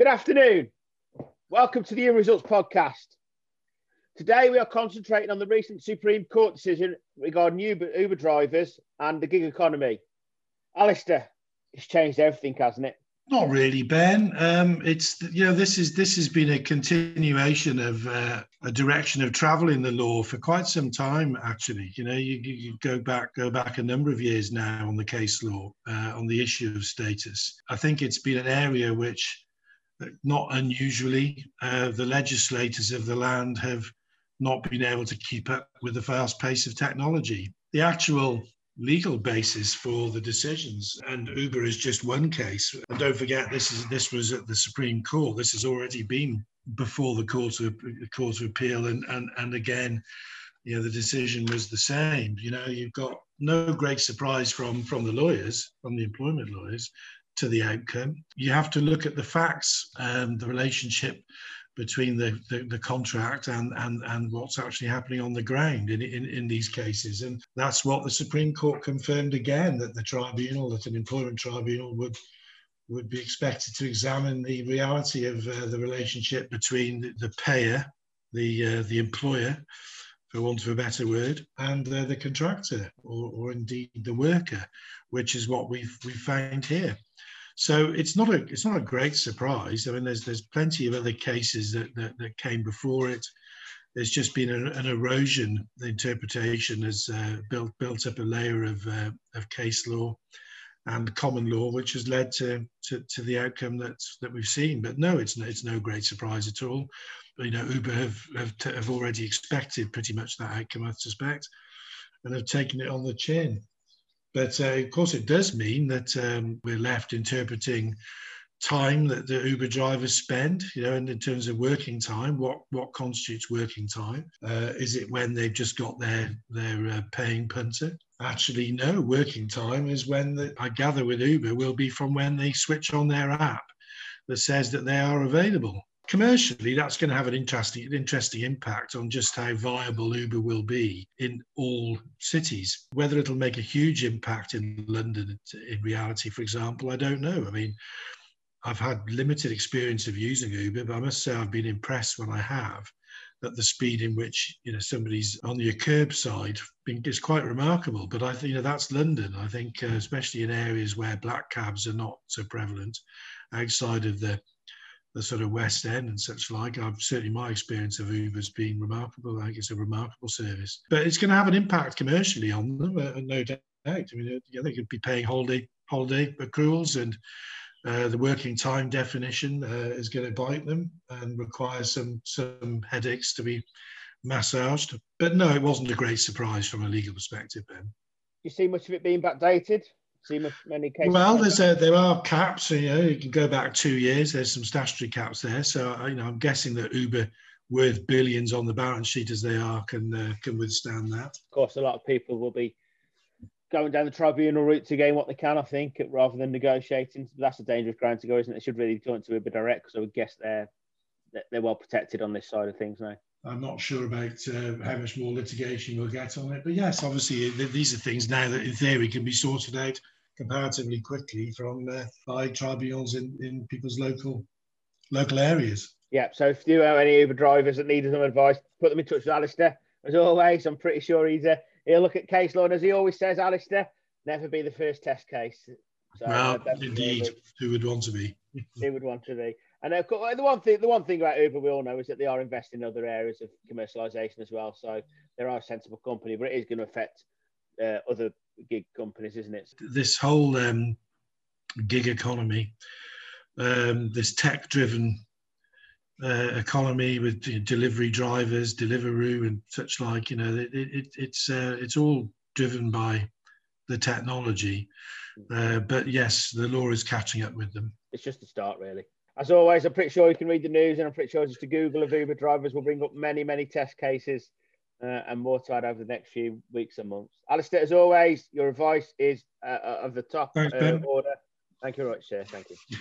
Good afternoon. Welcome to the Human Results podcast. Today we are concentrating on the recent Supreme Court decision regarding Uber, Uber drivers and the gig economy. Alasdair, it's changed everything, hasn't it? Not really, Ben. Um, it's you know this is this has been a continuation of uh, a direction of travel in the law for quite some time. Actually, you know, you, you go back go back a number of years now on the case law uh, on the issue of status. I think it's been an area which, not unusually, uh, the legislators of the land have not been able to keep up with the fast pace of technology. The actual legal basis for the decisions. And Uber is just one case. And don't forget, this is this was at the Supreme Court. This has already been before the Court of Court of Appeal, and and and again, you know, the decision was the same. You know, you've got no great surprise from from the lawyers, from the employment lawyers, to the outcome. You have to look at the facts and the relationship between the, the, the, contract and, and, and what's actually happening on the ground in, in, in these cases. And that's what the Supreme Court confirmed again, that the tribunal, that an employment tribunal would would be expected to examine the reality of uh, the relationship between the, the payer, the uh, the employer, for want of a better word, and uh, the contractor, or, or indeed the worker, which is what we've we found here. So it's not a it's not a great surprise. I mean, there's there's plenty of other cases that that, that came before it. There's just been an, an erosion. The interpretation has uh, built built up a layer of uh, of case law and common law, which has led to, to, to the outcome that that we've seen. But no, it's no, it's no great surprise at all. You know, Uber have have, have already expected pretty much that outcome, I suspect, and have taken it on the chin. But uh, of course, it does mean that um, we're left interpreting time that the Uber drivers spend, you know, and in terms of working time, what what constitutes working time? Uh, is it when they've just got their their uh, paying punter? Actually, no. Working time is when the, I gather with Uber will be from when they switch on their app that says that they are available commercially, that's going to have an interesting, interesting impact on just how viable Uber will be in all cities. Whether it'll make a huge impact in London, in reality, for example, I don't know. I mean, I've had limited experience of using Uber, but I must say I've been impressed when I have at the speed in which you know somebody's on your curbside is quite remarkable. But I think you know that's London. I think uh, especially in areas where black cabs are not so prevalent, outside of the the sort of West End and such like. I've certainly my experience of Uber's been remarkable. I think it's a remarkable service, but it's going to have an impact commercially on them, uh, no doubt. I mean, uh, they could be paying holiday holiday accruals, and uh, the working time definition uh, is going to bite them and require some some headaches to be massaged. But no, it wasn't a great surprise from a legal perspective, Ben. You see much of it being backdated? See many cases. Well, there's a, there are caps. You know, you can go back two years. There's some statutory caps there. So you know, I'm guessing that Uber, worth billions on the balance sheet as they are, can uh, can withstand that. Of course, a lot of people will be going down the tribunal route to gain what they can. I think rather than negotiating, that's a dangerous ground to go, isn't it? They should really join to Uber direct because I would guess they're they're well protected on this side of things now. I'm not sure about uh, how much more litigation we'll get on it, but yes, obviously these are things now that in theory can be sorted out comparatively quickly from uh, by tribunals in, in people's local local areas. Yeah, so if you have any Uber drivers that need some advice, put them in touch with Alasdair. As always, I'm pretty sure he's a, he'll look at case law, and as he always says, Alasdair, never be the first test case. So, well, uh, indeed, who would want to be? who would want to be? And of course, the one thing the one thing about Uber we all know is that they are investing in other areas of commercialization as well. So they are a sensible company, but it is going to affect uh, other gig companies, isn't it? This whole um, gig economy, um, this tech-driven uh, economy with you know, delivery drivers, Deliveroo, and such like, you know, it, it, it's uh, it's all driven by the technology. Uh, but yes, the law is catching up with them. It's just a start, really. As always, I'm pretty sure you can read the news, and I'm pretty sure just a Google of Uber drivers will bring up many, many test cases uh, and more to add over the next few weeks and months. Alasdair, as always, your advice is uh, uh of the top Thanks, uh, order. Thank you very much, sir. Thank you.